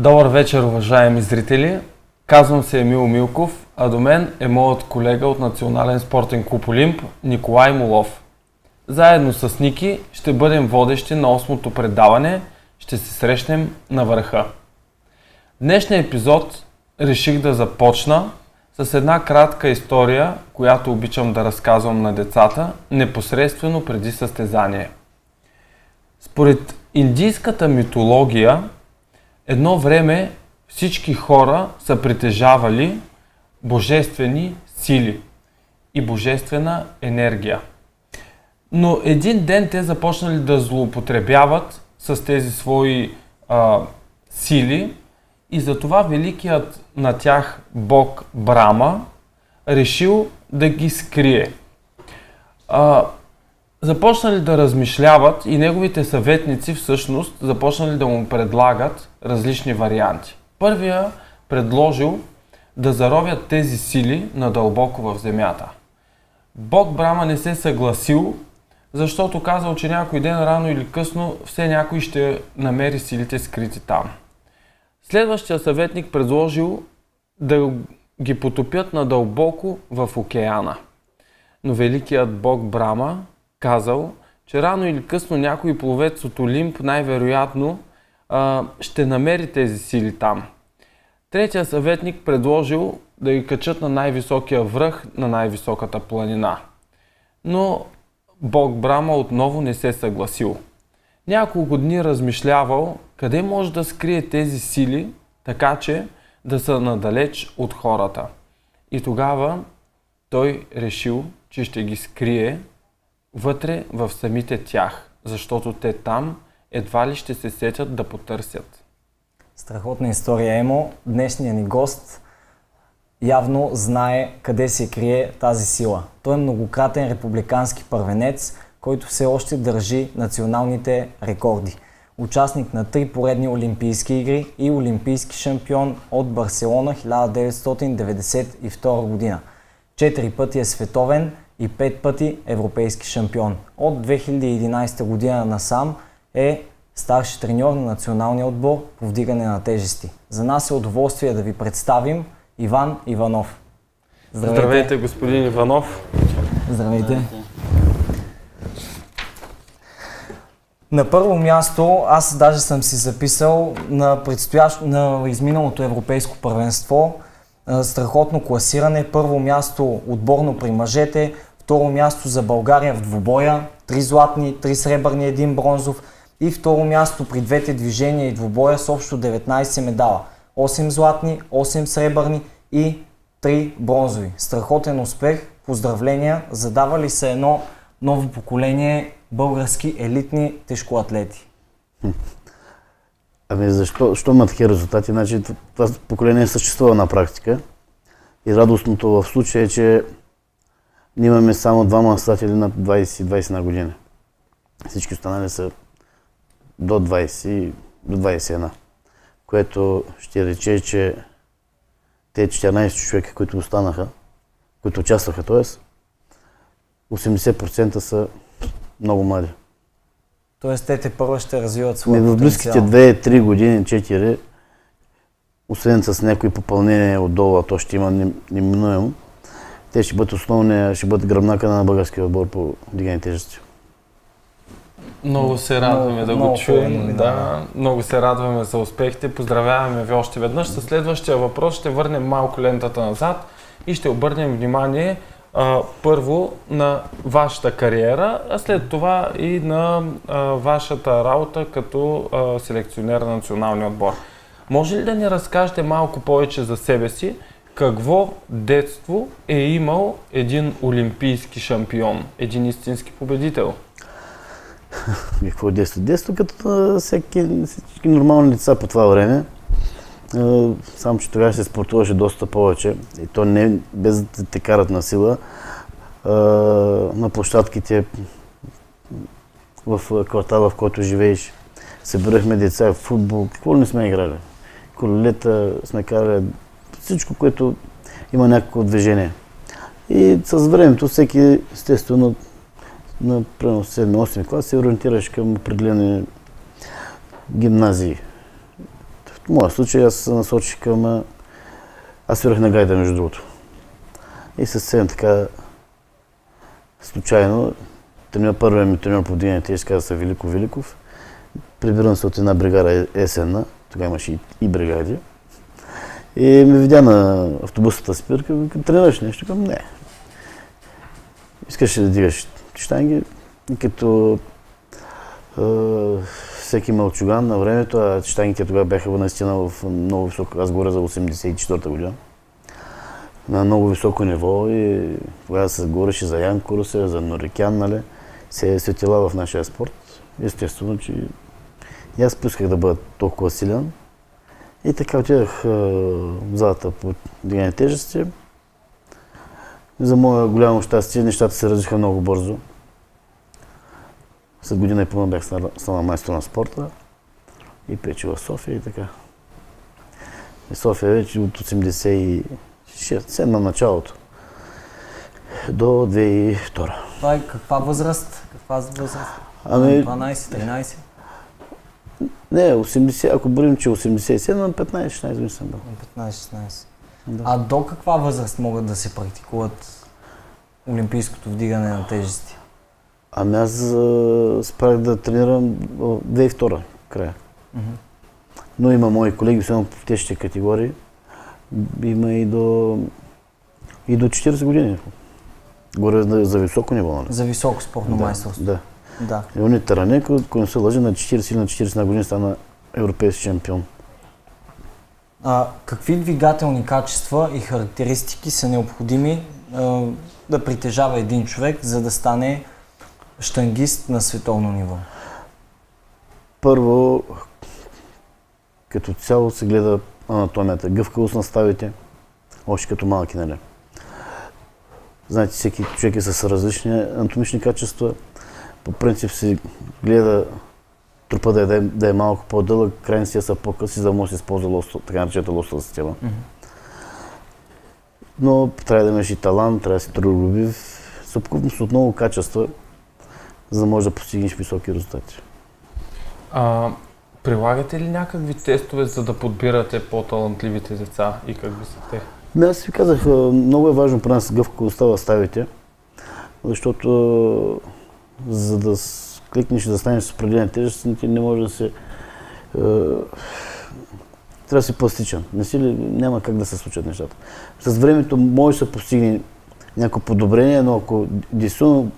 Добър вечер, уважаеми зрители! Казвам се Емил Милков, а до мен е моят колега от Национален спортен клуб Олимп Николай Молов. Заедно с Ники ще бъдем водещи на осмото предаване, ще се срещнем на върха. Днешния епизод реших да започна с една кратка история, която обичам да разказвам на децата, непосредствено преди състезание. Според индийската митология, едно време всички хора са притежавали божествени сили и божествена енергия. Но един ден те започнали да злоупотребяват с тези свои а, сили и затова великият на тях бог Брама решил да ги скрие. А, започнали да размишляват и неговите съветници всъщност започнали да му предлагат различни варианти. Първия предложил да заровят тези сили надълбоко в земята. Бог Брама не се съгласил, защото казал, че някой ден рано или късно все някой ще намери силите скрити там. Следващия съветник предложил да ги потопят надълбоко в океана. Но великият бог Брама казал, че рано или късно някой пловец от Олимп най-вероятно ще намери тези сили там. Третия съветник предложил да ги качат на най-високия връх на най-високата планина. Но Бог Брама отново не се съгласил. Няколко дни размишлявал къде може да скрие тези сили, така че да са надалеч от хората. И тогава той решил, че ще ги скрие вътре в самите тях, защото те там едва ли ще се сетят да потърсят. Страхотна история, Емо. Днешният ни гост явно знае къде се крие тази сила. Той е многократен републикански първенец, който все още държи националните рекорди. Участник на три поредни Олимпийски игри и олимпийски шампион от Барселона 1992 година. Четири пъти е световен и пет пъти европейски шампион. От 2011 година насам е старши треньор на националния отбор по вдигане на тежести. За нас е удоволствие да ви представим Иван Иванов. Здравейте, Здравейте господин Иванов. Здравейте. На първо място, аз даже съм си записал на, предстоящ, на изминалото европейско първенство страхотно класиране. Първо място отборно при мъжете, второ място за България в двубоя, три златни, три сребърни, един бронзов и второ място при двете движения и двубоя с общо 19 медала. 8 златни, 8 сребърни и 3 бронзови. Страхотен успех, поздравления, задава ли се едно ново поколение български елитни тежкоатлети? Ами защо, защо има такива резултати? Значи, това поколение съществува на практика. И радостното в случая е, че ние имаме само двама статели на 20-20 на година. Всички останали са до 20, до 21. Което ще рече, че те 14 човека, които останаха, които участваха, т.е. 80% са много млади. Тоест те те първо ще развиват своя В близките 2-3 години, 4, освен с някои попълнения отдолу, а то ще има неминуемо, те ще бъдат основния, ще бъдат гръбнака на българския отбор по дигани тежести. Много се радваме много, да го чуем. Да, много се радваме за успехите. Поздравяваме ви още веднъж. С следващия въпрос ще върнем малко лентата назад и ще обърнем внимание а, първо на вашата кариера, а след това и на а, вашата работа като а, селекционер на националния отбор. Може ли да ни разкажете малко повече за себе си? Какво детство е имал един олимпийски шампион, един истински победител? Какво детство? Детство като всеки, всички нормални деца по това време. Само, че тогава се спортуваше доста повече. И то не без да те карат на сила. На площадките в квартала, в който живееш, събирахме деца, футбол, какво не сме играли. Колелета сме карали, всичко, което има някакво движение. И с времето всеки, естествено, на примерно 7-8 клас се ориентираш към определени гимназии. моя случай аз се насочих към... Аз свирах на гайда, между другото. И съвсем така случайно, треньор, първият ми треньор по вдигане тежест каза се Велико Великов. Прибирам се от една бригада есенна, тогава имаше и бригади. И ме видя на автобусната спирка, вика, тренираш нещо? Към не. Искаш ли да дигаш штанги? Като е, всеки малчуган на времето, а штангите тогава бяха наистина в много високо, аз говоря за 84-та година, на много високо ниво и тогава се говореше за Ян Курусев, за Норикян, нали, се е светила в нашия спорт. Естествено, че и аз поисках да бъда толкова силен. И така отидах в залата по дигане тежести. За мое голямо щастие нещата се развиха много бързо. След година и половина бях станал майстор на спорта и пече в София и така. И София вече от 86, 7 на началото до 2002. Това е каква възраст? Каква възраст? Ами, 12, 13? Не, 80, ако бъдем, че 87, на 15-16 години съм бил. 15-16. Да. А до каква възраст могат да се практикуват олимпийското вдигане на тежести? Ами аз спрях да тренирам 2002 края. Mm-hmm. Но има мои колеги, особено в тежките категории, има и до, и до 40 години. Горе за, за високо ниво, нали? За високо спортно да, майсторство. Да. Да. Леонид Таранек, ако не се лъжи, на 40 или на 40 години стана европейски шампион. А, какви двигателни качества и характеристики са необходими а, да притежава един човек, за да стане штангист на световно ниво? Първо, като цяло се гледа анатомията, гъвкавост на ставите, още като малки, нали? Знаете, всеки човек е с различни анатомични качества. По принцип се гледа трупа да е, да е малко по-дълъг, крайниците са по-къси, за да може да се използва лосто, така наречената лостова система. Mm-hmm. Но трябва да имаш и талант, трябва да си трудолюбив, съвкупност от много качества, за да можеш да постигнеш високи резултати. А, прилагате ли някакви тестове, за да подбирате по-талантливите деца и какви са те? Не, аз ви казах, много е важно при нас гъвкавостта да ставите, защото за да кликнеш и да станеш с определен тежест, ти не може да се... Е, трябва да си пластичен. Не си ли, няма как да се случат нещата. С времето може да се постигне някакво подобрение, но ако действително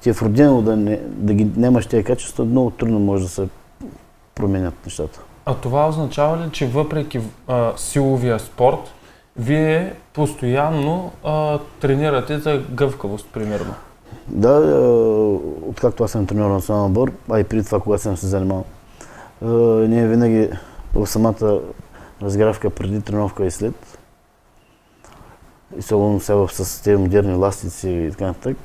ти е вродено да, не, да ги нямаш тези качества, много трудно може да се променят нещата. А това означава ли, че въпреки а, силовия спорт, вие постоянно а, тренирате за гъвкавост, примерно? Да, откакто аз съм треньор на национален отбор, а и преди това, когато съм се занимавал, ние винаги в самата разгравка преди тренировка и след, и особено сега с тези модерни ластици и така нататък,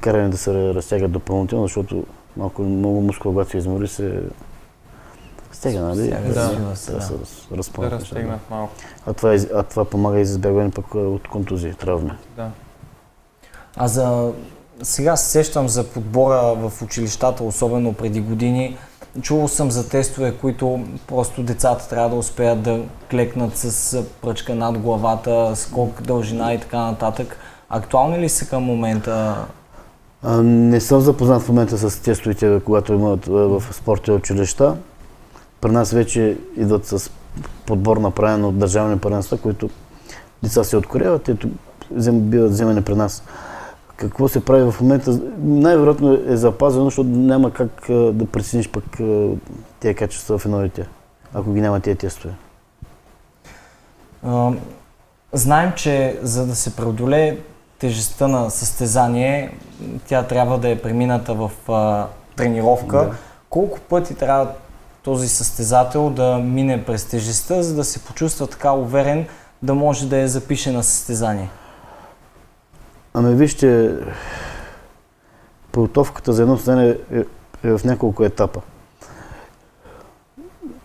караме да се разтягат допълнително, защото малко много мускул, когато се измори, се стега, нали? Да, да, да, се разпънат. Да разтегнат малко. А това, а това помага и за избягване пък от контузии, травми. Да. А за сега се сещам за подбора в училищата, особено преди години. Чувал съм за тестове, които просто децата трябва да успеят да клекнат с пръчка над главата, скок, дължина и така нататък. Актуални ли са към момента? А, не съм запознат в момента с тестовете, когато имат в спорти училища. При нас вече идват с подбор направен от държавни първенства, които деца се откоряват, ето биват вземани при нас какво се прави в момента, най-вероятно е запазено, защото няма как да прецениш пък тези качества в едно дете, ако ги няма тези тестове. Знаем, че за да се преодолее тежестта на състезание, тя трябва да е премината в а, тренировка. Да. Колко пъти трябва този състезател да мине през тежестта, за да се почувства така уверен, да може да я запише на състезание? Ами вижте, подготовката за едно състезание е, е в няколко етапа.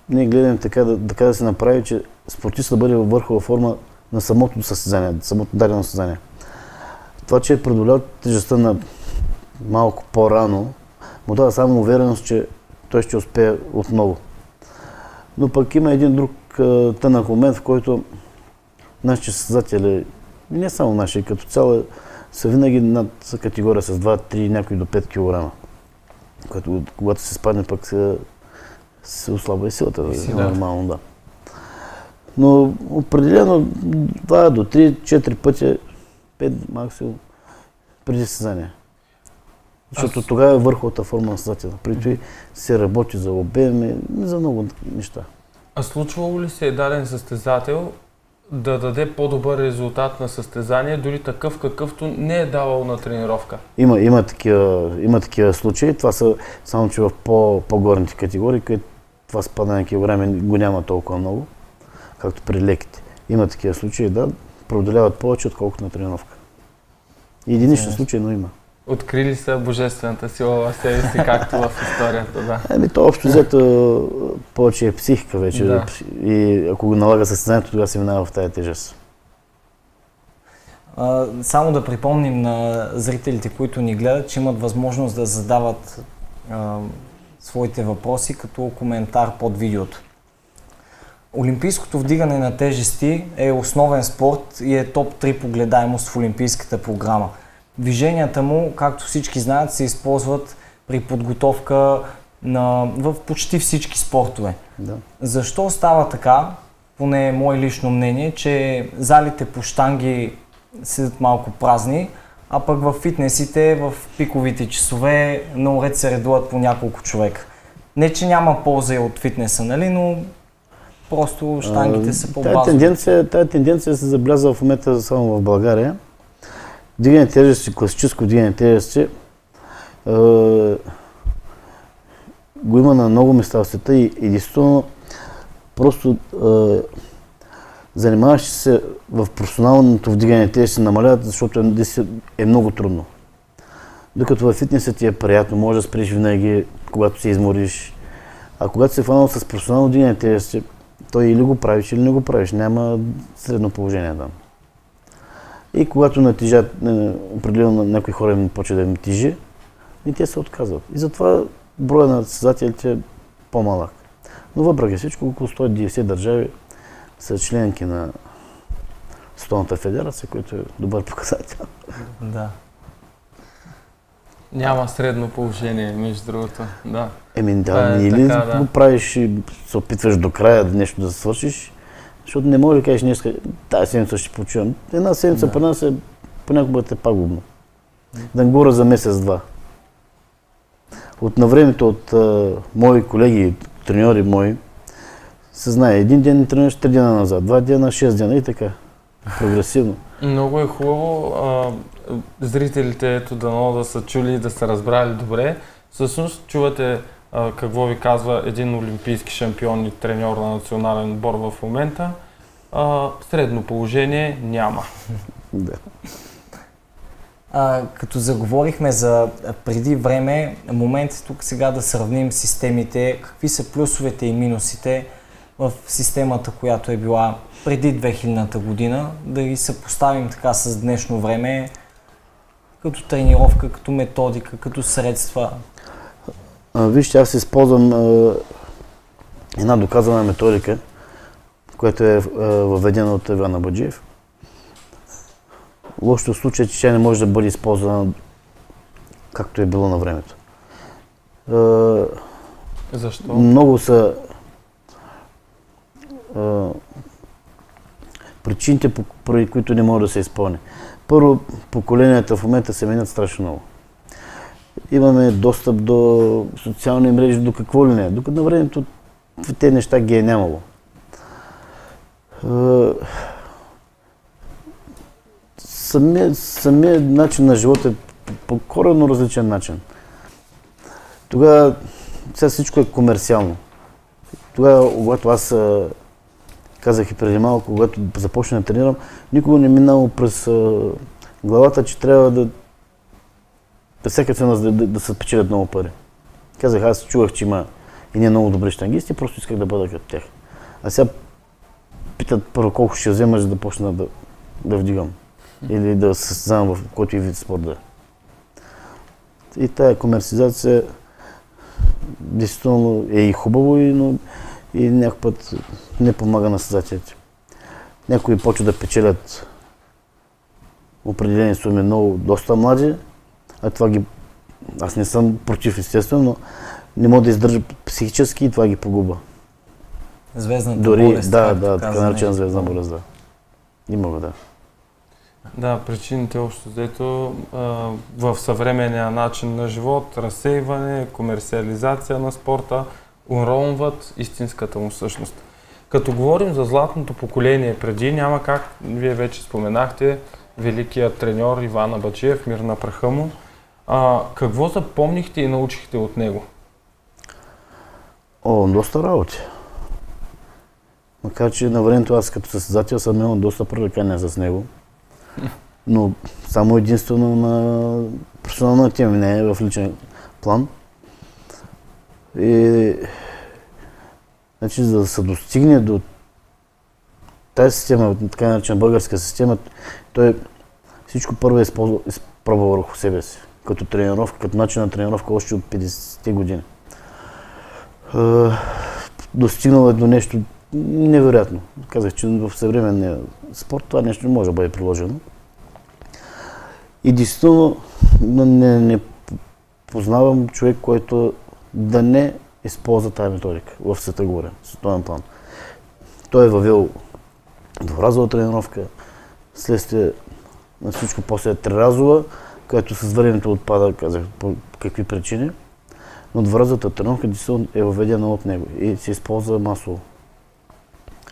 Ние гледаме така да, така да се направи, че спортистът да бъде във върхова форма на самото състезание, самото дадено състезание. Това, че е преодолял тежестта на малко по-рано, му дава само увереност, че той ще успее отново. Но пък има един друг тънък момент, в който нашите състезатели, не само наши, като цяло, са винаги над категория с 2-3, някои до 5 кг. Което, когато се спадне, пък се, се ослабва и силата. И сила. Нормално, да. Но определено 2 до 3, 4 пъти, 5 максимум преди състезание. Защото Аз... тогава е върховата форма на състезателя. Преди това се работи за обем, за много неща. А случвало ли се е даден състезател да даде по-добър резултат на състезание, дори такъв какъвто не е давал на тренировка? Има, има, такива, има такива случаи. Това са само, че в по, по-горните категории, където това спадане на килограми го няма толкова много, както при леките. Има такива случаи, да, преодоляват повече, отколкото на тренировка. Единични случаи, но има открили са божествената сила в себе си, както в историята, да. Еми, то общо взето повече е психика вече. Да. И ако го налага състезанието, тогава се минава в тази тежест. А, само да припомним на зрителите, които ни гледат, че имат възможност да задават а, своите въпроси като коментар под видеото. Олимпийското вдигане на тежести е основен спорт и е топ 3 по гледаемост в Олимпийската програма – Движенията му, както всички знаят, се използват при подготовка на, в почти всички спортове. Да. Защо става така, поне е мое лично мнение, че залите по штанги седат малко празни, а пък в фитнесите, в пиковите часове, на уред се редуват по няколко човека. Не, че няма полза и от фитнеса, нали, но просто штангите са по-базови. Тая тенденция, тая тенденция се забелязва в момента само в България. Дигане тежести, класическо дигане тежести, е, го има на много места в света и единствено просто е, занимаващи се в професионалното вдигане тежести намаляват, защото е, е много трудно. Докато във фитнеса ти е приятно, може да спреш винаги, когато се измориш. А когато се фанал с професионално вдигане тежести, той или го правиш, или не го правиш. Няма средно положение там. Да. И когато натижат, определено някои хора им почва да им тижи, и те се отказват. И затова броя на състезателите е по-малък. Но въпреки всичко, около 190 държави са членки на Столната федерация, което е добър показател. Да. Няма средно положение, между другото. Да. Еми да, е, или така, да. го правиш и се опитваш до края нещо да свършиш, защото не може да кажеш днес, тази седмица ще почувам. Една седмица да. при нас е понякога е пагубно. Да не говоря за месец-два. От на времето от а, мои колеги, треньори мои, се знае, един ден тренираш три дена назад, два дена, шест дена и така. Прогресивно. Много е хубаво а, зрителите ето дано да са чули и да са разбрали добре. Всъщност чувате какво ви казва един олимпийски шампион и треньор на национален отбор в момента. А, средно положение няма. Да. А, като заговорихме за преди време, момент тук сега да сравним системите, какви са плюсовете и минусите в системата, която е била преди 2000-та година, да ги съпоставим така с днешно време, като тренировка, като методика, като средства. Вижте, аз използвам една доказана методика, която е въведена от Ивана Баджиев. Лошото случай е, че тя не може да бъде използвана както е било на времето. Защо? Много са причините, поради които не може да се изпълни. Първо, поколенията в момента се менят страшно много имаме достъп до социални мрежи, до какво ли не. Докато на времето те неща ги е нямало. Самият самия начин на живота е по коренно различен начин. Тогава сега всичко е комерциално. Тогава, когато аз казах и преди малко, когато започна да тренирам, никога не минало през главата, че трябва да през всяка цена да, да, да се печелят много пари. Казах, аз чувах, че има и не много добри штангисти, просто исках да бъда като тях. А сега питат първо колко ще взема, за да почна да, да вдигам. Или да се състезавам в който и вид спорт да е. И тая комерциализация действително е и хубаво, но и някой път не помага на състезателите. Някои почват да печелят определени суми много, доста млади, а това ги... Аз не съм против, естествено, но не мога да издържа психически и това ги погуба. Звездната Дори, болест. да, да, така наречена звездна болест, да. Има го, да. Да, причините общо взето в съвременния начин на живот, разсейване, комерциализация на спорта, уронват истинската му същност. Като говорим за златното поколение преди, няма как, вие вече споменахте, великият треньор Иван Абачиев, мир на праха му. А, какво запомнихте и научихте от него? О, доста работи. Макар, че на времето аз като състезател съм имал доста привлекания с него. Но само единствено на професионална тема, не в личен план. И значи, за да се достигне до тази система, така наречена българска система, той всичко първо е изпробвал върху себе си. Като тренировка, като начин на тренировка още от 50-те години. Достигнал е до нещо невероятно. Казах, че в съвременния спорт това нещо не може да бъде приложено. И действително не, не, познавам човек, който да не използва тази методика в света горе, световен план. Той е въвел двуразова тренировка, следствие на всичко после е триразова, която с времето отпада, казах по какви причини. Но двуразовата тренировка е въведена от него и се използва масово.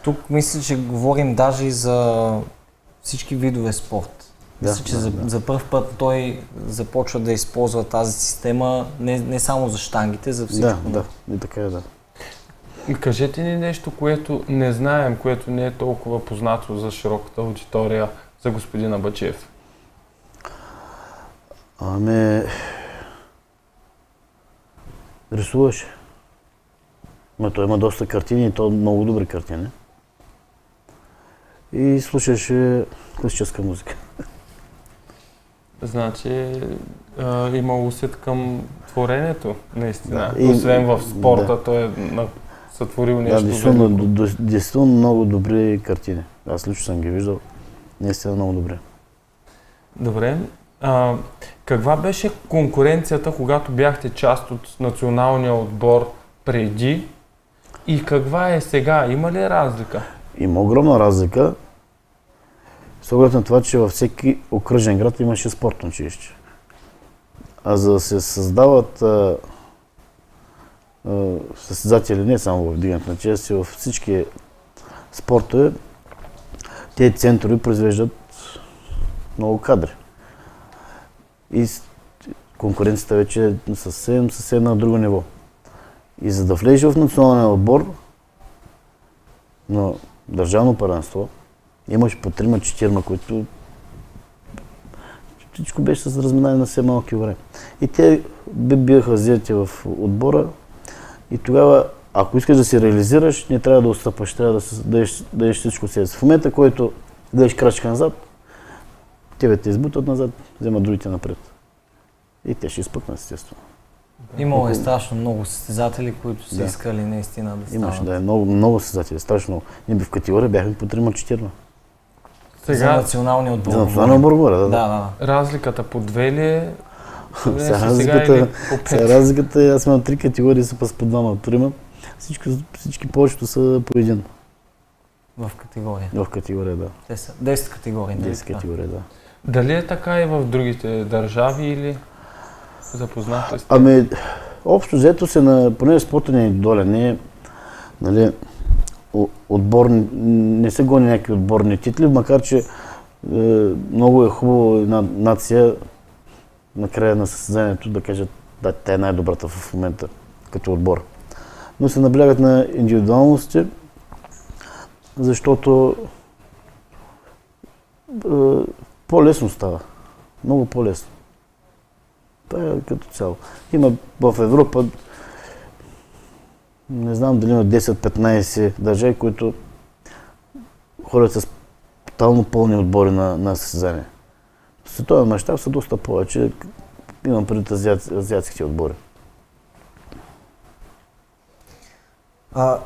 Тук мисля, че говорим даже и за всички видове спорт. Да, мисля, че да, за, да. за първ път той започва да използва тази система не, не само за штангите, за всичко. Да, да, и така е, да. Кажете ни нещо, което не знаем, което не е толкова познато за широката аудитория за господин Абачиев. Ами... Рисуваше. Ма той има доста картини и то много добри картини. И слушаше класическа музика. Значи а, има усет към творението, наистина. Да, и- Освен в спорта, да. той е на, сътворил Да, нещо действително, велико. до- до- действително много добри картини. Аз лично съм ги виждал. Наистина много добре. Добре. А, каква беше конкуренцията, когато бяхте част от националния отбор преди и каква е сега? Има ли разлика? Има огромна разлика. С оглед на това, че във всеки окръжен град имаше спортно училище. А за да се създават а, а, състезатели, не само в дигането на чест, и във всички спортове, тези центрове произвеждат много кадри. И конкуренцията вече е съвсем, съвсем на друго ниво. И за да влезеш в националния отбор, на държавно първенство, имаш по трима, четирма, които всичко беше с разминание на все малки горе. И те би- бяха взети в отбора и тогава, ако искаш да се реализираш, не трябва да отстъпваш, трябва да, да, да всичко себе си. В момента, който дадеш крачка назад, тебе те избутат назад, вземат другите напред. И те ще изпъкнат, естествено. Имало е страшно много състезатели, които са Да. искали наистина да станат. Имаше, да, е много, много състезатели, страшно. Ние би в категория бяхме по трима, четирма. За Сега националния отбор. За националния отбор да, Да, да. разликата по две ли е? Сега разликата-? Сега разликата е, аз имам три категории, са пас по двама, трима. Всички, всички повечето са по един В категория. в категория, да. Те са 10 категории. нали 10 така? категория, да. Дали е така и в другите държави или запознахте сте? Ами, общо взето се на, поне спорта ни е доля, не е, нали, о- отборни, не се гони някакви отборни титли, макар че е, много е хубаво една нация на края на състезанието да кажат, да, тя е най-добрата в момента като отбор. Но се наблягат на индивидуалности, защото е, по-лесно става. Много по-лесно. Това е като цяло. Има в Европа, не знам дали има 10-15 държави, които ходят с тотално пълни отбори на, на състезания. В световен мащаб са доста повече. Имам предвид азиат, азиатските отбори. А,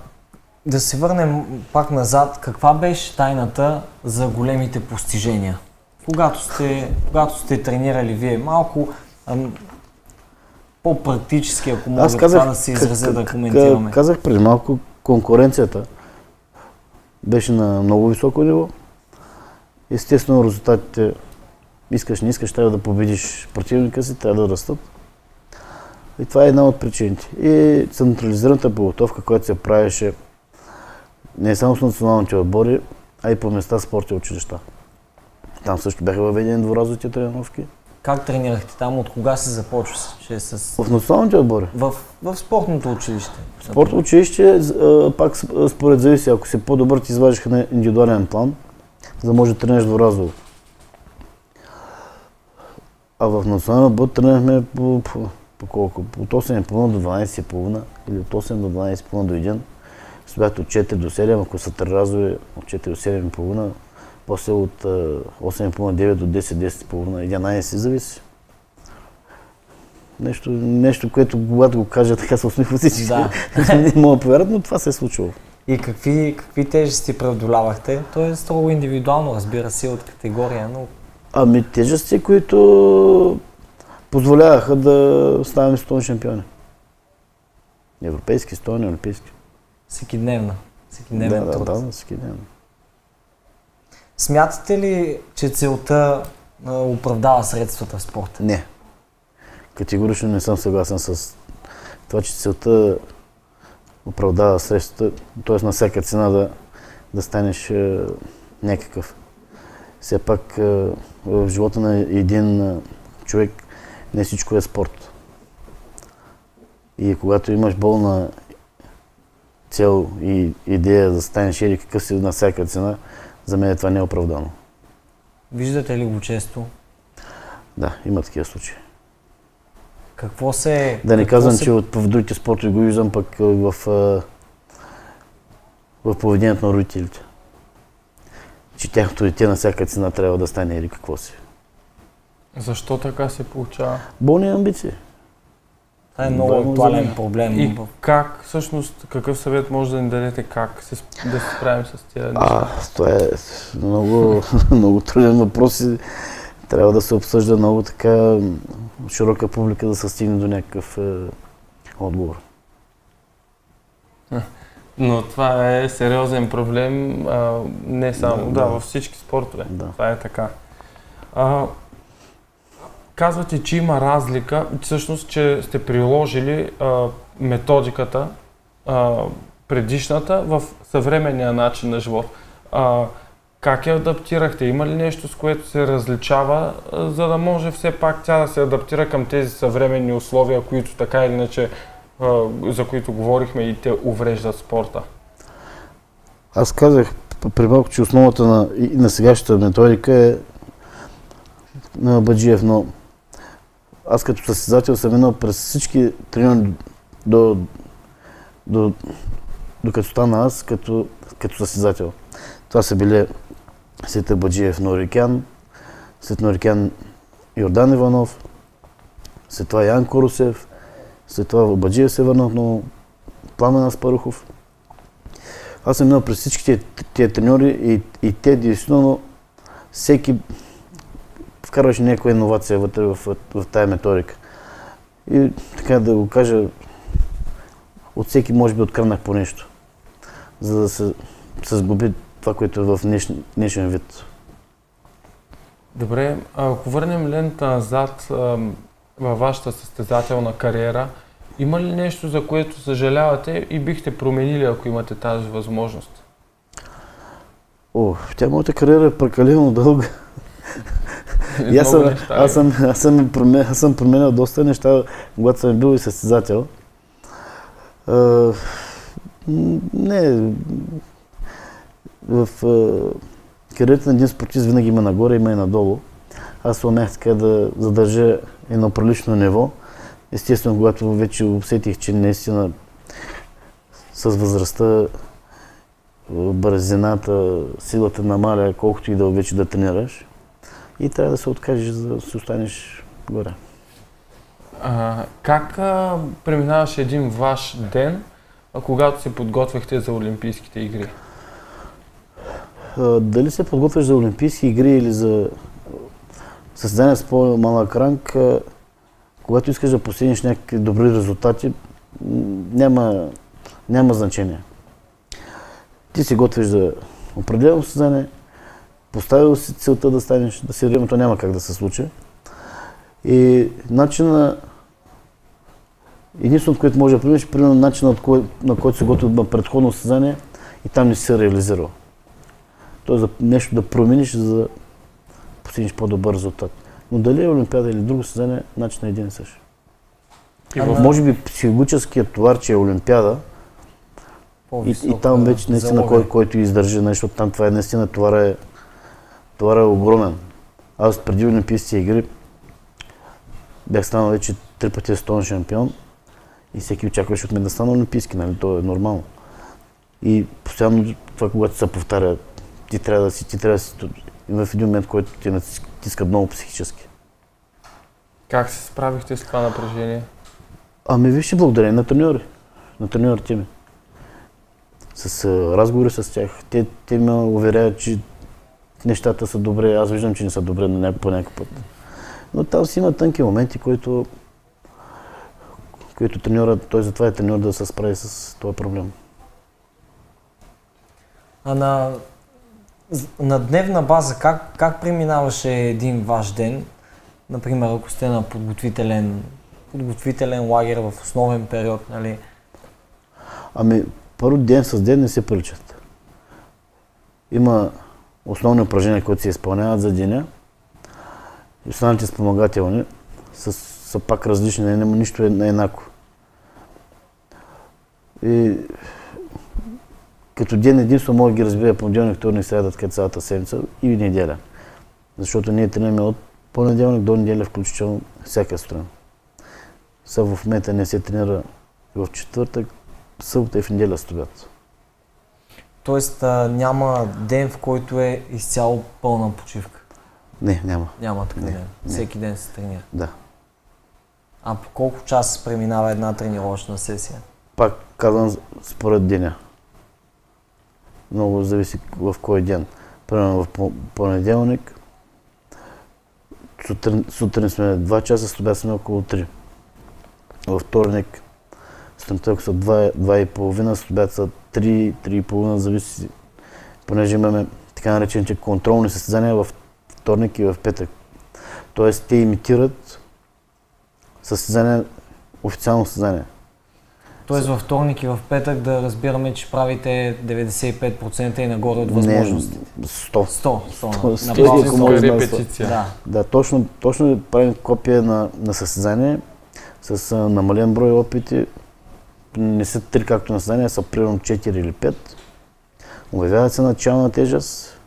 Да се върнем пак назад. Каква беше тайната за големите постижения? Когато сте, когато сте тренирали вие малко, ам, по-практически, ако мога казах, това да се изразя, да коментираме. Казах преди малко, конкуренцията беше на много високо ниво. Естествено, резултатите, искаш, не искаш, трябва да победиш противника си, трябва да растат. И това е една от причините. И централизираната подготовка, която се правеше не само с националните отбори, а и по места спорти училища. Там също бяха въведени дворазовите тренировки. Как тренирахте там? От кога се започва? С... В националните отбори. В, в спортното училище. Спортното училище, пак според зависи, ако си по-добър, ти изважиха на индивидуален план, за да може да тренираш дворазово. А в националния отбор тренирахме по, по, по колко? От 8.30 до 12.30 или от 8 до 12.30 до 1. Стоят от 4 до 7, ако са разови, от 4 до 7.30. После от 8.30 до 10, 10.30, 11 зависи. Нещо, нещо, което когато го кажа, така се усмихва всички. Да. не мога да повярват, но това се е случило. И какви, какви тежести преодолявахте? Е строго индивидуално, разбира се, от категория, но... Ами тежести, които позволяваха да ставаме столни шампиони. Европейски, столни, олимпийски. Всеки дневна. Всеки дневна да, да, да, всеки дневна. Смятате ли, че целта оправдава средствата в спорта? Не. Категорично не съм съгласен с това, че целта оправдава средствата, т.е. на всяка цена да, да станеш е, някакъв. Все пак е, в живота на един е, човек не всичко е спорт. И когато имаш болна цел и идея да станеш или какъв си на всяка цена, за мен това не е оправдано. Виждате ли го често? Да, има такива случаи. Какво се... Да не казвам, се... че от, в другите спортове го виждам пък в, в поведението на родителите. Че тяхното дете на всяка цена трябва да стане или какво си. Защо така се получава? Болни амбиции. Това е много актуален проблем. И как, всъщност, какъв съвет може да ни дадете как се, да се справим с тези неща? А, това е много, много труден въпрос и трябва да се обсъжда много така широка публика да се стигне до някакъв е, отговор. Но това е сериозен проблем, а, не само, да, да, да, във всички спортове. Да. Това е така. А, казвате, че има разлика, всъщност, че сте приложили а, методиката а, предишната в съвременния начин на живот. А, как я адаптирахте? Има ли нещо, с което се различава, а, за да може все пак тя да се адаптира към тези съвременни условия, които така или иначе, а, за които говорихме и те увреждат спорта? Аз казах при малко, че основата на, на сегашната методика е на Баджиев, но аз като състезател съм минал през всички тренировки до, до, до като стана аз като, като състезател. Това са били след Баджиев Норикян, след Норикян Йордан Иванов, след това Ян Корусев, след това Баджиев се върнал, но Пламен Аспарухов. Аз съм минал през всички тези, тези треньори и, и те действително всеки вкарваш някаква иновация вътре в, в, в тая методика. И така да го кажа, от всеки може би откърнах по нещо, за да се, се сгуби това, което е в днеш, днешен вид. Добре, ако върнем лента назад във вашата състезателна кариера, има ли нещо, за което съжалявате и бихте променили, ако имате тази възможност? О, тя моята кариера е прекалено дълга. И аз, съм, аз, съм, аз, съм променял, аз съм променял доста неща, когато съм бил и състезател. Uh, не, в uh, кариерата на един спортист винаги има нагоре, има и надолу. Аз умях така да задържа едно прилично ниво. Естествено, когато вече усетих, че наистина с възрастта бързината, силата намаля, колкото и да вече да тренираш и трябва да се откажеш, за да си останеш горе. А, как а, преминаваше един ваш ден а когато се подготвяхте за Олимпийските игри? А, дали се подготвяш за Олимпийски игри или за състезание с по-малък ранг, а, когато искаш да постигнеш някакви добри резултати, няма, няма значение. Ти се готвиш за определено състезание, поставил си целта да станеш, да си времето няма как да се случи. И начина, единственото, което може да промениш, примерно начинът, кой, на който се готви на предходно състезание и там не си се реализирал. Тоест за нещо да промениш, за да постигнеш по-добър резултат. Но дали е Олимпиада или друго състезание, начинът е един и същ. И в... Може би психологическият товар, че е Олимпиада, и, и там вече наистина кой, който издържи нещо, там това е наистина товар е, товар е огромен. Аз преди Олимпийските игри бях станал вече три пъти световен шампион и всеки очакваше от мен да стана олимпийски, нали? То е нормално. И постоянно това, когато се повтаря, ти трябва да си, ти трябва да си в един момент, който ти натиска много психически. Как се справихте с това напрежение? Ами вижте, благодарение на треньори, на треньорите ми. С разговори с тях. Те, те ме уверяват, че нещата са добре. Аз виждам, че не са добре на някакъв, по някакъв път. Но там си има тънки моменти, които, които треньора, той затова е треньор да се справи с този проблем. А на, на дневна база, как, как преминаваше един ваш ден? Например, ако сте на подготвителен, подготвителен лагер в основен период, нали? Ами, първо ден с ден не се приличат. Има основни упражнения, които се изпълняват за деня. И останалите спомагателни са, са пак различни, не, няма нищо е еднакво. И като ден единствено мога да ги разбия понеделник, вторник, среда, така цялата седмица и неделя. Защото ние тренираме от понеделник до неделя, включително всяка страна. Са в момента не се тренира в четвъртък, събота и в неделя стоят. Тоест а, няма ден, в който е изцяло пълна почивка. Не, няма. Няма такъв ден. Всеки ден се тренира. Да. А по колко часа преминава една тренировъчна сесия? Пак казвам според деня. Много зависи в кой ден. Примерно в по- понеделник, сутрин, сутрин сме 2 часа, след сме около 3. Във вторник, сутринта ако са 2, 2 и половина, след са 3, 3 и половина, зависи, понеже имаме така наречените контролни състезания в вторник и в петък. Тоест те имитират състезание, официално състезание. Тоест във вторник и в петък да разбираме, че правите 95% и нагоре от възможности. Не, 100. 100, 100, Сто- на сто, база. ако може да репетиция. Да. Да, точно, точно правим копия на, на състезание с а, намален брой опити. Не са три както на състезание, са примерно 4 или 5. Обявяват се начална тежест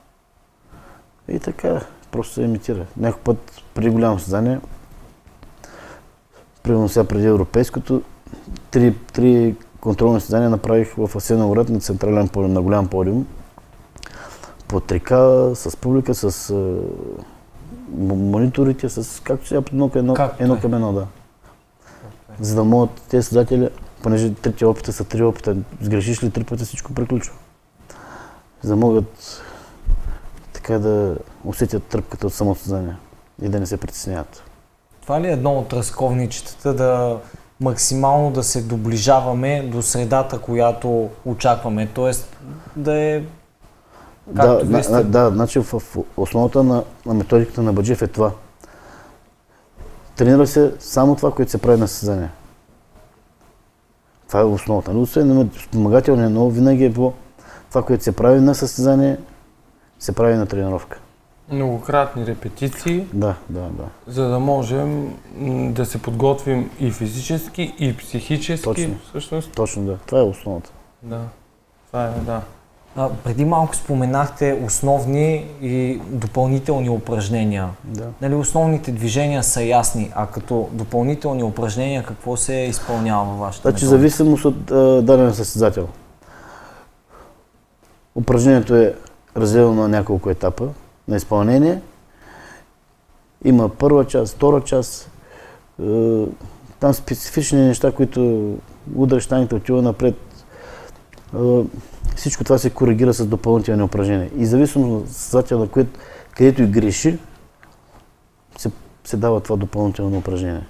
и така, просто се имитира. Някой път при голямо състезание, примерно сега преди европейското, три, три контролни състезания направих в Асеновград на централен подиум, на голям подиум. По трика, с публика, с м- мониторите, с както сега едно, едно, едно е. към едно, да. За да могат тези създатели, понеже трети опита са три опита, сгрешиш ли три пъти всичко приключва. За да могат така да усетят тръпката от самото съзнание и да не се притесняват. Това ли е едно от разковничетата да максимално да се доближаваме до средата, която очакваме? Тоест да е Да, сте- да, значи в основата на, на методиката на Баджев е това. Тренира се само това, което се прави на състезание. Това е основата. Освен спомагателния, но винаги е било това, което се прави на състезание, се прави на тренировка. Многократни репетиции, Да, да, да. за да можем да се подготвим и физически, и психически. Точно. Всъщност, Точно да. Това е основата. да. Това е, да. А, преди малко споменахте основни и допълнителни упражнения. Да. Нали, основните движения са ясни, а като допълнителни упражнения какво се изпълнява във вашата Значи зависимост от а, даден състезател. Упражнението е разделено на няколко етапа на изпълнение. Има първа част, втора част. Е, там специфични неща, които удръж танките, отива напред, а, всичко това се коригира с допълнителни упражнения. И зависимо от състезателя, където и греши, се, се дава това допълнително упражнение.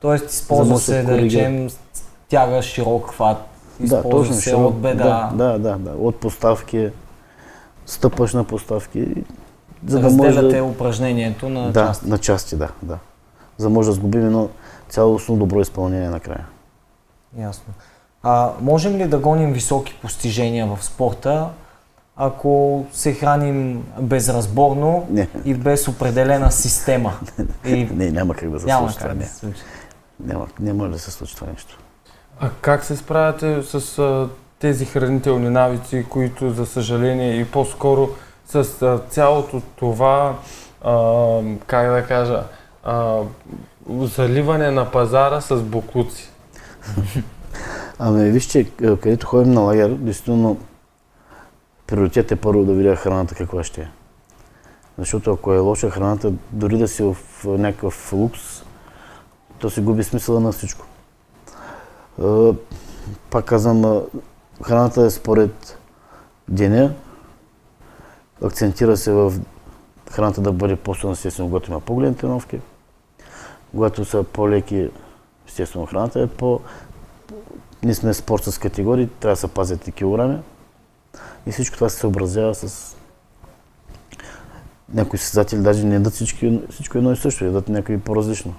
Тоест, използва се, да речем, тяга широк хват, използва да, точно, се широк, от бедра. Да, да, да, да, от поставки, стъпаш на поставки. За да може упражнението на да, части. на части, да, да. За да може да сгубим едно цялостно добро изпълнение накрая. Ясно. А, можем ли да гоним високи постижения в спорта, ако се храним безразборно не. и без определена система? И... Не, няма как да се няма случи това. Да се случи. Няма, няма да се случи това нещо. А как се справяте с а, тези хранителни навици, които за съжаление и по-скоро с а, цялото това, а, как да кажа, а, заливане на пазара с буклуци? Ами вижте, където ходим на лагер, действително приоритет е първо да видя храната каква ще е. Защото ако е лоша храната, дори да си в някакъв лукс, то се губи смисъла на всичко. Пак казвам, храната е според деня. Акцентира се в храната да бъде по-силна, естествено, когато има по-големи тренировки. Когато са по-леки, естествено, храната е по... Ние сме спорт с категории, трябва да се пазят и килограми. И всичко това се съобразява с някои състезатели даже не ядат всички, всичко едно и също, ядат някои по-различно.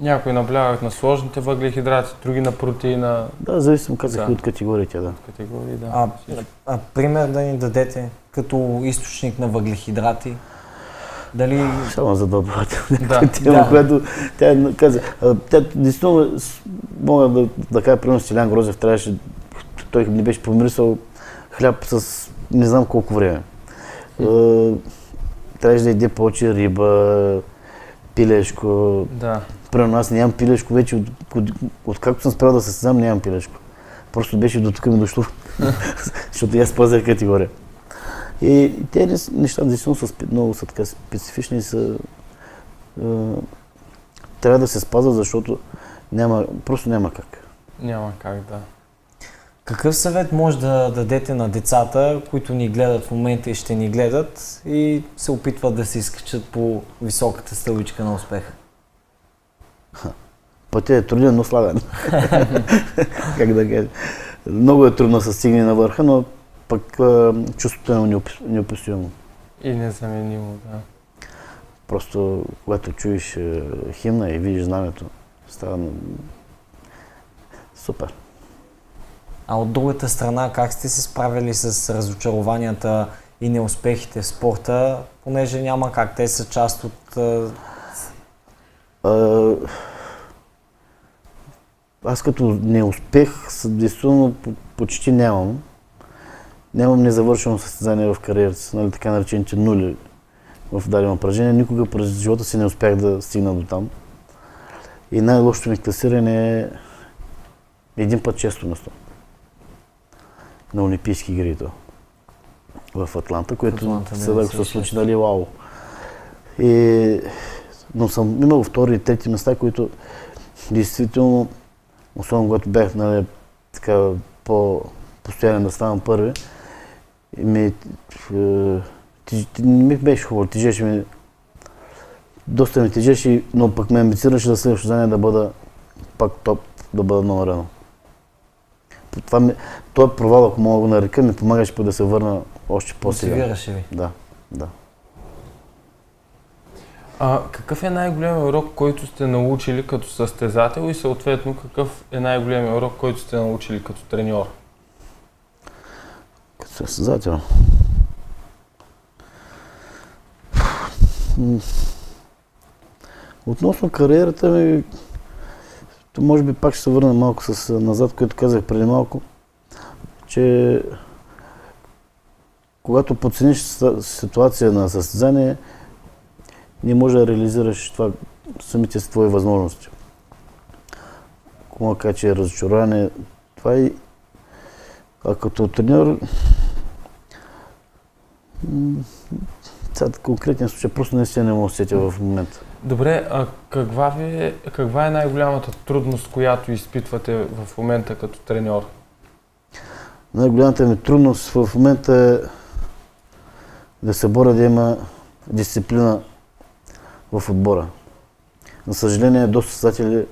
Някои наблягат на сложните въглехидрати, други на протеина. Да, зависимо казах да. от категориите, да. Категории, да. А, а, пример да ни дадете като източник на въглехидрати? Дали... Само задълбателна да. тема, да. която тя каза. Тя действително мога да, да кажа, примерно Стилян Грозев трябваше, той не беше помирисал хляб с не знам колко време. Трябваше да яде повече риба, пилешко. Да. Примерно аз нямам пилешко вече, от, от, откакто съм спрял да се създам, нямам пилешко. Просто беше до тук ми дошло, защото аз пазях категория. И тези неща действително са много са така специфични и са, е, трябва да се спазват, защото няма, просто няма как. Няма как, да. Какъв съвет може да дадете на децата, които ни гледат в момента и ще ни гледат и се опитват да се изкачат по високата стълбичка на успеха? Пътят е труден, но славен. как да кажа. Много е трудно да се стигне на върха, но пък чувството е неописуемо. И незаменимо, да. Просто когато чуеш химна и видиш знамето, става супер. А от другата страна, как сте се справили с разочарованията и неуспехите в спорта, понеже няма как, те са част от... А, аз като неуспех, действително почти нямам. Нямам незавършено състезание в кариерата си, нали, така наречените нули в дадено упражнение. Никога през живота си не успях да стигна до там. И най-лошото ми класиране е един път често место на Олимпийски игри в Атланта, което сега се случи, нали, вау. И, но съм имал втори и трети места, които действително, особено когато бях нали, така, по-постоянен да ставам първи, и ми, е, не ми беше хубаво, тежеше ми, доста ми тежеше, но пък ме амбицираше да следващото да бъда пак топ, да бъда номер едно това ми, този провал, ако мога го нарека, ми помагаше да се върна още по-сега. Мотивираше ви? Да, да. А, какъв е най-големият урок, който сте научили като състезател и съответно какъв е най-големият урок, който сте научили като треньор? Състезател? Относно кариерата ми, то може би пак ще се върна малко с назад, което казах преди малко, че когато подцениш ситуация на състезание, не може да реализираш това, самите си твои възможности. Ако кажа, че е разочарование, това е а като треньор, сега конкретен случай, просто не се не мога да сетя в момента. Добре, а каква, ви е, каква е най-голямата трудност, която изпитвате в момента като треньор? Най-голямата ми трудност в момента е да се боря да има дисциплина в отбора. За съжаление, доста състезатели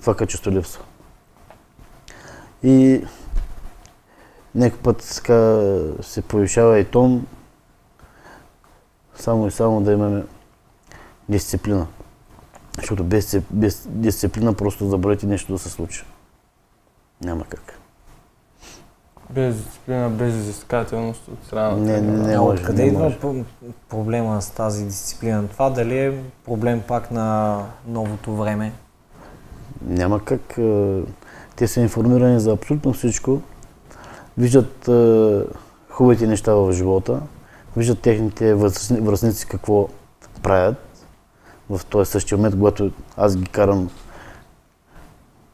това качество липсва. И някой път така се повишава и тон, само и само да имаме дисциплина. Защото без, без дисциплина просто забравете нещо да се случи. Няма как. Без дисциплина, без изискателност от страна на Не, не, не Откъде не идва проблема с тази дисциплина? Това дали е проблем пак на новото време? Няма как. е, Те са информирани за абсолютно всичко. Виждат е, хубавите неща в живота. Виждат техните връстници какво правят в този същия момент, когато аз ги карам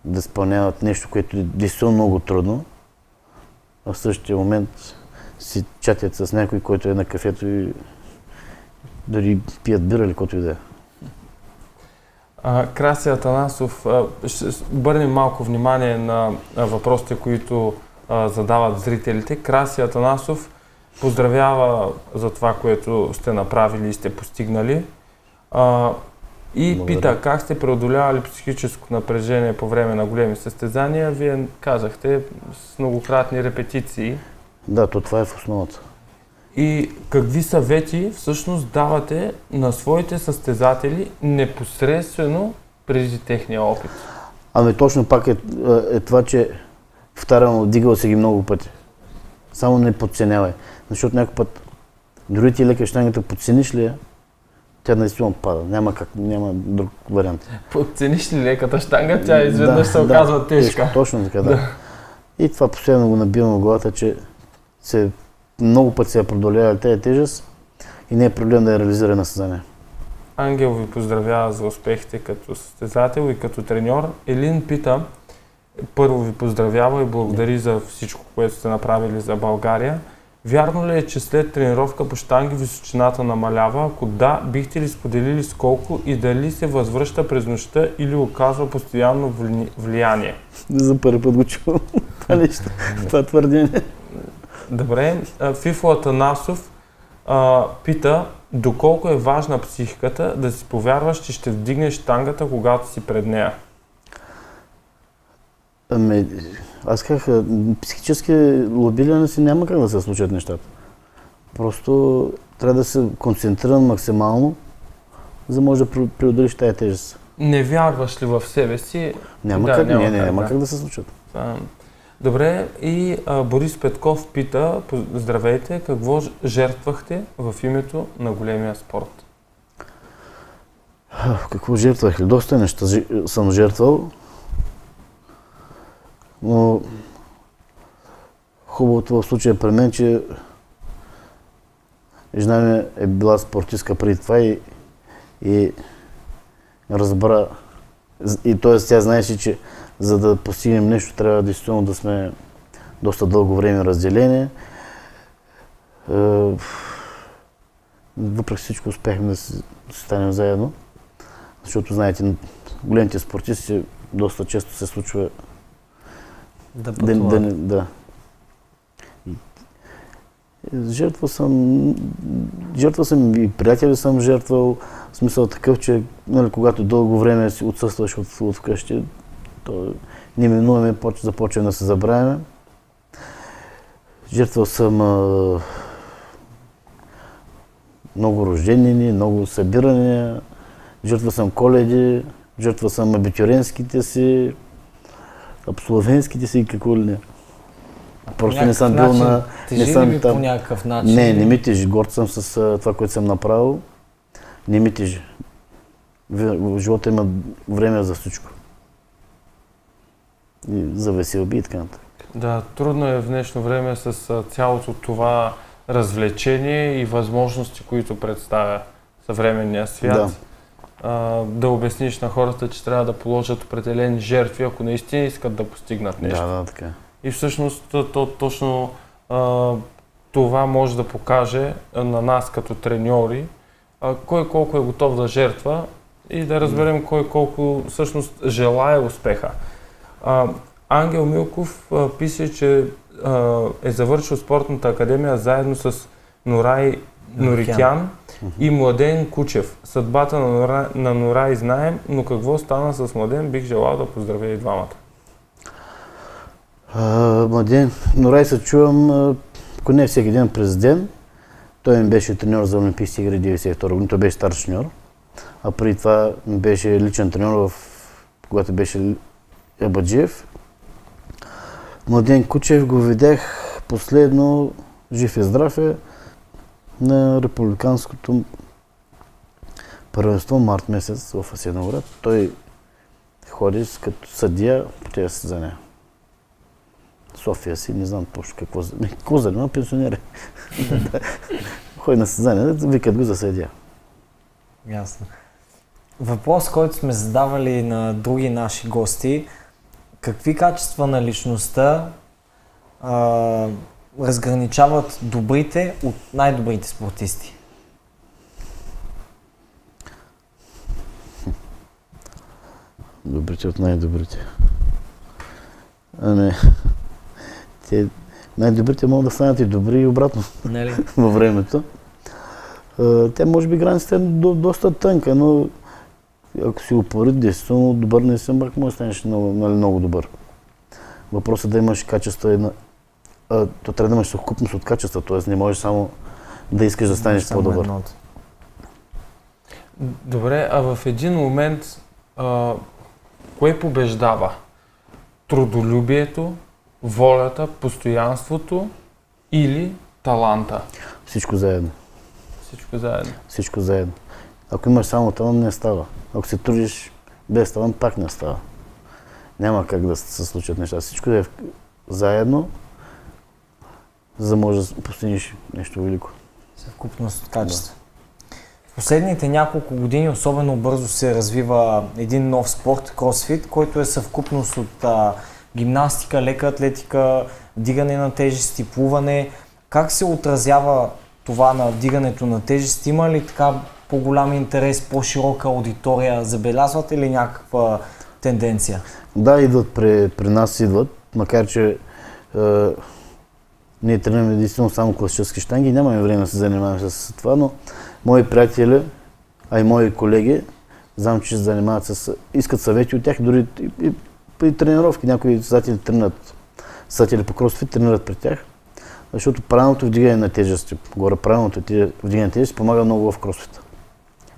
да изпълняват нещо, което е действително много трудно. А в същия момент си чатят с някой, който е на кафето и дори пият бира или каквото и да е. Краси Атанасов, ще обърнем малко внимание на въпросите, които а, задават зрителите. Краси Атанасов поздравява за това, което сте направили и сте постигнали. А, и Благодаря. пита как сте преодолявали психическо напрежение по време на големи състезания. Вие казахте с многократни репетиции. Да, то това е в основата. И какви съвети всъщност давате на своите състезатели непосредствено преди техния опит? Ами точно пак е, е това, че повтарям, дигал си ги много пъти. Само не подценявай. Защото някой път, дори ти лека щангата подцениш ли я, тя наистина пада. Няма, как, няма друг вариант. Подцениш ли леката штанга, тя изведнъж Да, се да, оказва тежка. Точно така, да. И това постоянно го набивам в главата, че се, много пъти се е преодолява тази тежест и не е проблем да я реализира на съзнание. Ангел ви поздравява за успехите като състезател и като треньор. Елин пита, първо ви поздравява и благодари за всичко, което сте направили за България. Вярно ли е, че след тренировка по штанги височината намалява? Ако да, бихте ли споделили с колко и дали се възвръща през нощта или оказва постоянно вли- влияние? За първи път го чувам това нещо, това твърдение. Добре, Фифо Атанасов а, пита доколко е важна психиката да си повярваш, че ще вдигнеш штангата, когато си пред нея. Ами, аз а, психически лобиране си няма как да се случат нещата. Просто трябва да се концентрирам максимално, за да може да пре- преодолиш тази тежест. Не вярваш ли в себе си? Няма Да, как, няма не, не, как, няма да. как да се случат. Добре, и а, Борис Петков пита, здравейте, какво жертвахте в името на големия спорт? Какво жертвах ли? Доста неща съм жертвал. Но хубавото в случая при мен, че жена ми е била спортистка преди това и, и разбра. И т.е. тя знаеше, че за да постигнем нещо, трябва действително да сме доста дълго време разделени. Е, Въпреки всичко успяхме да си станем заедно. Защото, знаете, големите спортисти доста често се случва Да да, да, да. Жертва съм, жертва съм и приятели съм жертвал, в смисъл такъв, че нали, когато дълго време си отсъстваш от, от вкъщи, то неминуемо поч- започваме да се забравяме. Жертвал съм а, много рожденини, много събирания, жертва съм коледи, жертва съм абитюренските си, абсолвентските си и какво ли не. Просто не съм бил на... ли съм там. по някакъв начин? Не, не ми тежи. Горд съм с това, което съм направил. Не ми тежи. В живота има време за всичко. И за веселби и така нататък. Да, трудно е в днешно време с цялото това развлечение и възможности, които представя съвременния свят. Да. А, да обясниш на хората, че трябва да положат определени жертви, ако наистина искат да постигнат нещо. Да, да, така. е. И всъщност то, то, точно а, това може да покаже на нас като треньори а, кой колко е готов да жертва и да разберем кой колко всъщност желая успеха. А, Ангел Милков а, пише, че а, е завършил спортната академия заедно с Норай Норикян и Младен Кучев. Съдбата на Нора, на Норай знаем, но какво стана с Младен, бих желал да поздравя и двамата. А, Младен, Норай се чувам, ако не всеки ден през ден. Той ми беше треньор за Олимпийски игри 92 година, той беше стар треньор. А преди това беше личен треньор, в, когато беше Ебаджиев. Младен Кучев го видях последно, жив и здрав е, на републиканското първенство март месец в Асеноград. Той ходи като съдия по тези състезания. София си, не знам точно какво, какво занимава, пенсионер е. Ходи на състезания, викат го за съдия. Ясно. Въпрос, който сме задавали на други наши гости. Какви качества на личността а, разграничават добрите от най-добрите спортисти? Добрите от най-добрите. Ами, те най-добрите могат да станат и добри и обратно Нали? във времето. Те може би границата е до, доста тънка, но ако си упорит, действително добър не съм брак, може да станеш много, нали, много добър. Въпросът е да имаш качества, една, а, то трябва да имаш съвкупност от качества, т.е. не можеш само да искаш да станеш по-добър. едното. Добре, а в един момент а, кое побеждава? Трудолюбието, волята, постоянството или таланта? Всичко заедно. Всичко заедно. Всичко заедно. Ако имаш само талант, не става. Ако се трудиш без талант, пак не става. Няма как да се случат неща. Всичко е заедно, за да можеш да постигнеш нещо велико. Съвкупност от качества. В последните няколко години особено бързо се развива един нов спорт, кросфит, който е съвкупност от а, гимнастика, лека атлетика, дигане на тежести, плуване. Как се отразява това на дигането на тежести? Има ли така по-голям интерес, по-широка аудитория? Забелязвате ли някаква тенденция? Да, идват при, при нас, идват, макар че е, ние тренираме единствено само класически штанги, нямаме време да се занимаваме с това, но мои приятели, а и мои колеги, знам, че се занимават с... искат съвети от тях, дори и, и при тренировки. Някои създатели тренират, създатели по кросфит тренират при тях, защото правилното вдигане на тежести, горе правилното вдигане на тежести помага много в кросфита.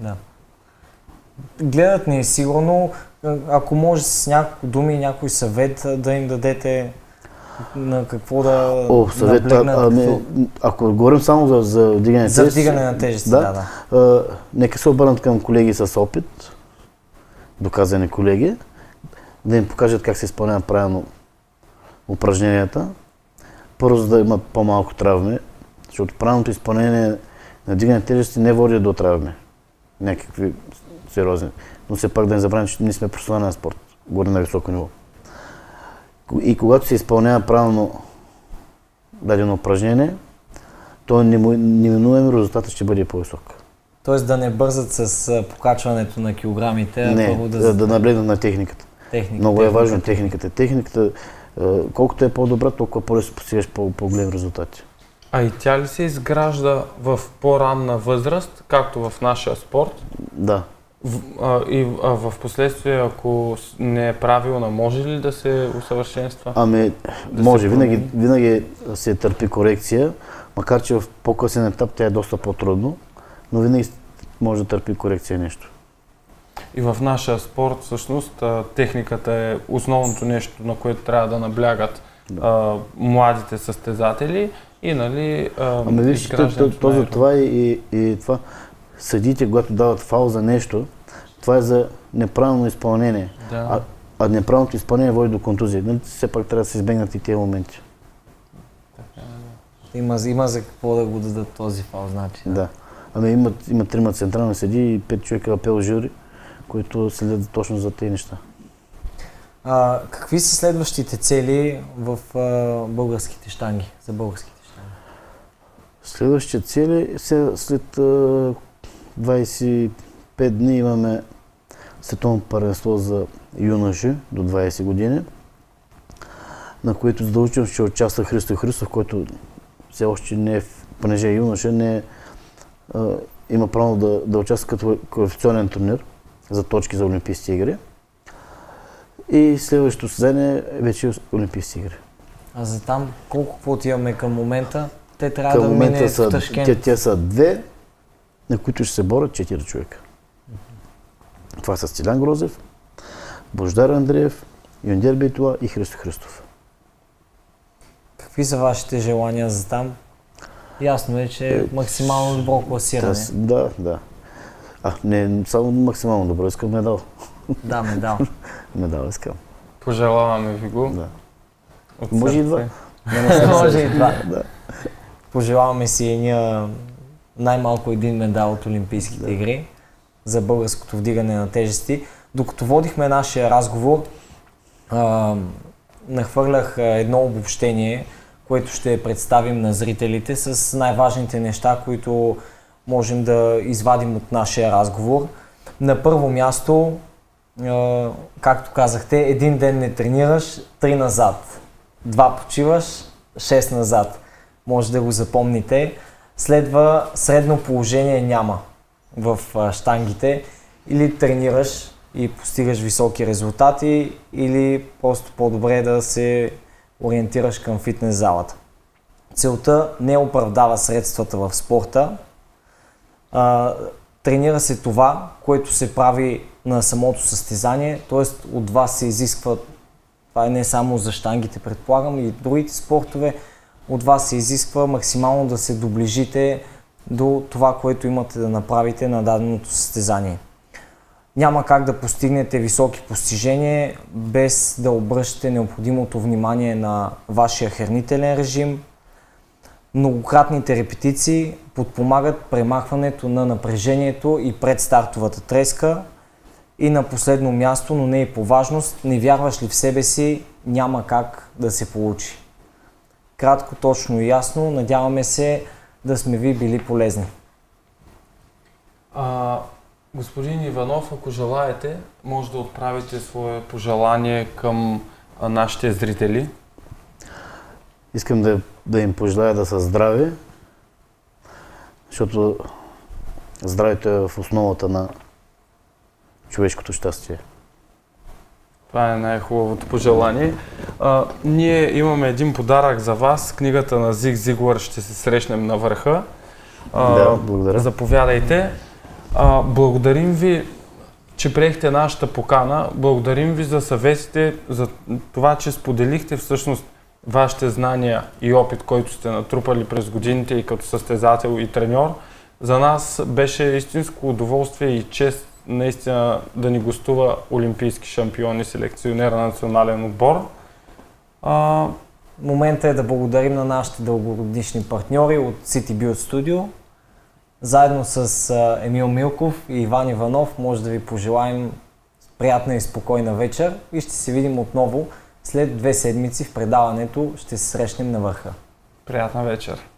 Да. Гледат ни сигурно, ако може с няколко думи, някой съвет да им дадете на какво да О, съвет, наблегнат, а, ами, какво- ако говорим само за, за вдигане на за тежести, вдигане на тежести, да. да, да. А, нека се обърнат към колеги с опит, доказани колеги, да им покажат как се изпълняват правилно упражненията. Първо, за да имат по-малко травми, защото правилното изпълнение на дигане тежести не води до травми. Някакви сериозни. Но все пак да не забравим, че ние сме професионален спорт, горе на високо ниво. И когато се изпълнява правилно дадено упражнение, то нему- неминуемо резултатът ще бъде по-висок. Тоест да не бързат с покачването на килограмите, а Не, първо да, да, да наблегнат на техниката. техника. Много е важно техниката. Техниката, колкото е по-добра, толкова по-лесно постигаш по- по-големи резултати. А и тя ли се изгражда в по-ранна възраст, както в нашия спорт? Да. В, а, и а, в последствие, ако не е правилна, може ли да се усъвършенства? Ами, Да може, винаги, винаги се търпи корекция, макар че в по-късен етап тя е доста по-трудно, но винаги може да търпи корекция нещо. И в нашия спорт, всъщност, техниката е основното нещо, на което трябва да наблягат а, младите състезатели и, нали, а, Ами виж, то, то, изграждането то на за аеро- това и, и, и това, съдите, когато дават фал за нещо, това е за неправилно изпълнение. Да. А, а неправилното изпълнение води до контузия. Нали, все пак трябва да се избегнат и тези моменти. Има, има за какво да го дадат този фал, значи. Да. Ами имат, има трима централни съди и пет човека апел жюри, които следят точно за тези неща. А, какви са следващите цели в а, българските штанги, за българските штанги? Следващите цели, след а, 25 дни имаме световно първенство за юноши до 20 години. на които задължително ще участва Христо Христов, който все още не е, понеже е юноша, не е, а, има право да, да участва като квалификационен турнир за точки за Олимпийски игри. И следващото състезание е вече Олимпийски игри. А за там колко квоти имаме към момента? Те трябва Към да мине в Ташкент. те, те са две, на които ще се борят четири човека. Това са Стилян Грозев, Бождар Андреев, Юндер Бейтуа и Христо Христов. Какви са вашите желания за там? Ясно е, че е максимално добро класиране. Да, да. А, не само максимално добро, искам медал. Да, медал. Медал искам. Пожелаваме ви го. Да. От Може и два. Може и. Да. Пожелаваме си ние най-малко един медал от Олимпийските игри за българското вдигане на тежести. Докато водихме нашия разговор, а, нахвърлях едно обобщение, което ще представим на зрителите с най-важните неща, които можем да извадим от нашия разговор. На първо място, а, както казахте, един ден не тренираш, три назад. Два почиваш, шест назад. Може да го запомните. Следва средно положение няма в штангите. Или тренираш и постигаш високи резултати, или просто по-добре е да се ориентираш към фитнес залата. Целта не оправдава средствата в спорта. А, тренира се това, което се прави на самото състезание, т.е. от вас се изисква, това е не само за штангите, предполагам, и другите спортове, от вас се изисква максимално да се доближите до това, което имате да направите на даденото състезание. Няма как да постигнете високи постижения без да обръщате необходимото внимание на вашия хранителен режим. Многократните репетиции подпомагат премахването на напрежението и предстартовата треска. И на последно място, но не и по важност, не вярваш ли в себе си, няма как да се получи. Кратко, точно и ясно. Надяваме се да сме ви били полезни. А, господин Иванов, ако желаете, може да отправите свое пожелание към а, нашите зрители. Искам да, да им пожелая да са здрави, защото здравето е в основата на човешкото щастие. Това е най-хубавото пожелание. А, ние имаме един подарък за вас. Книгата на Зиг Зиглар ще се срещнем на върха. А, Да, благодаря. Заповядайте. А, благодарим ви, че приехте нашата покана. Благодарим ви за съветите, за това, че споделихте всъщност вашите знания и опит, който сте натрупали през годините и като състезател и треньор. За нас беше истинско удоволствие и чест наистина да ни гостува олимпийски шампион и селекционер на национален отбор. А, Момента е да благодарим на нашите дългогодишни партньори от City Build Studio. Заедно с а, Емил Милков и Иван Иванов може да ви пожелаем приятна и спокойна вечер и ще се видим отново след две седмици в предаването. Ще се срещнем на върха. приятна вечер!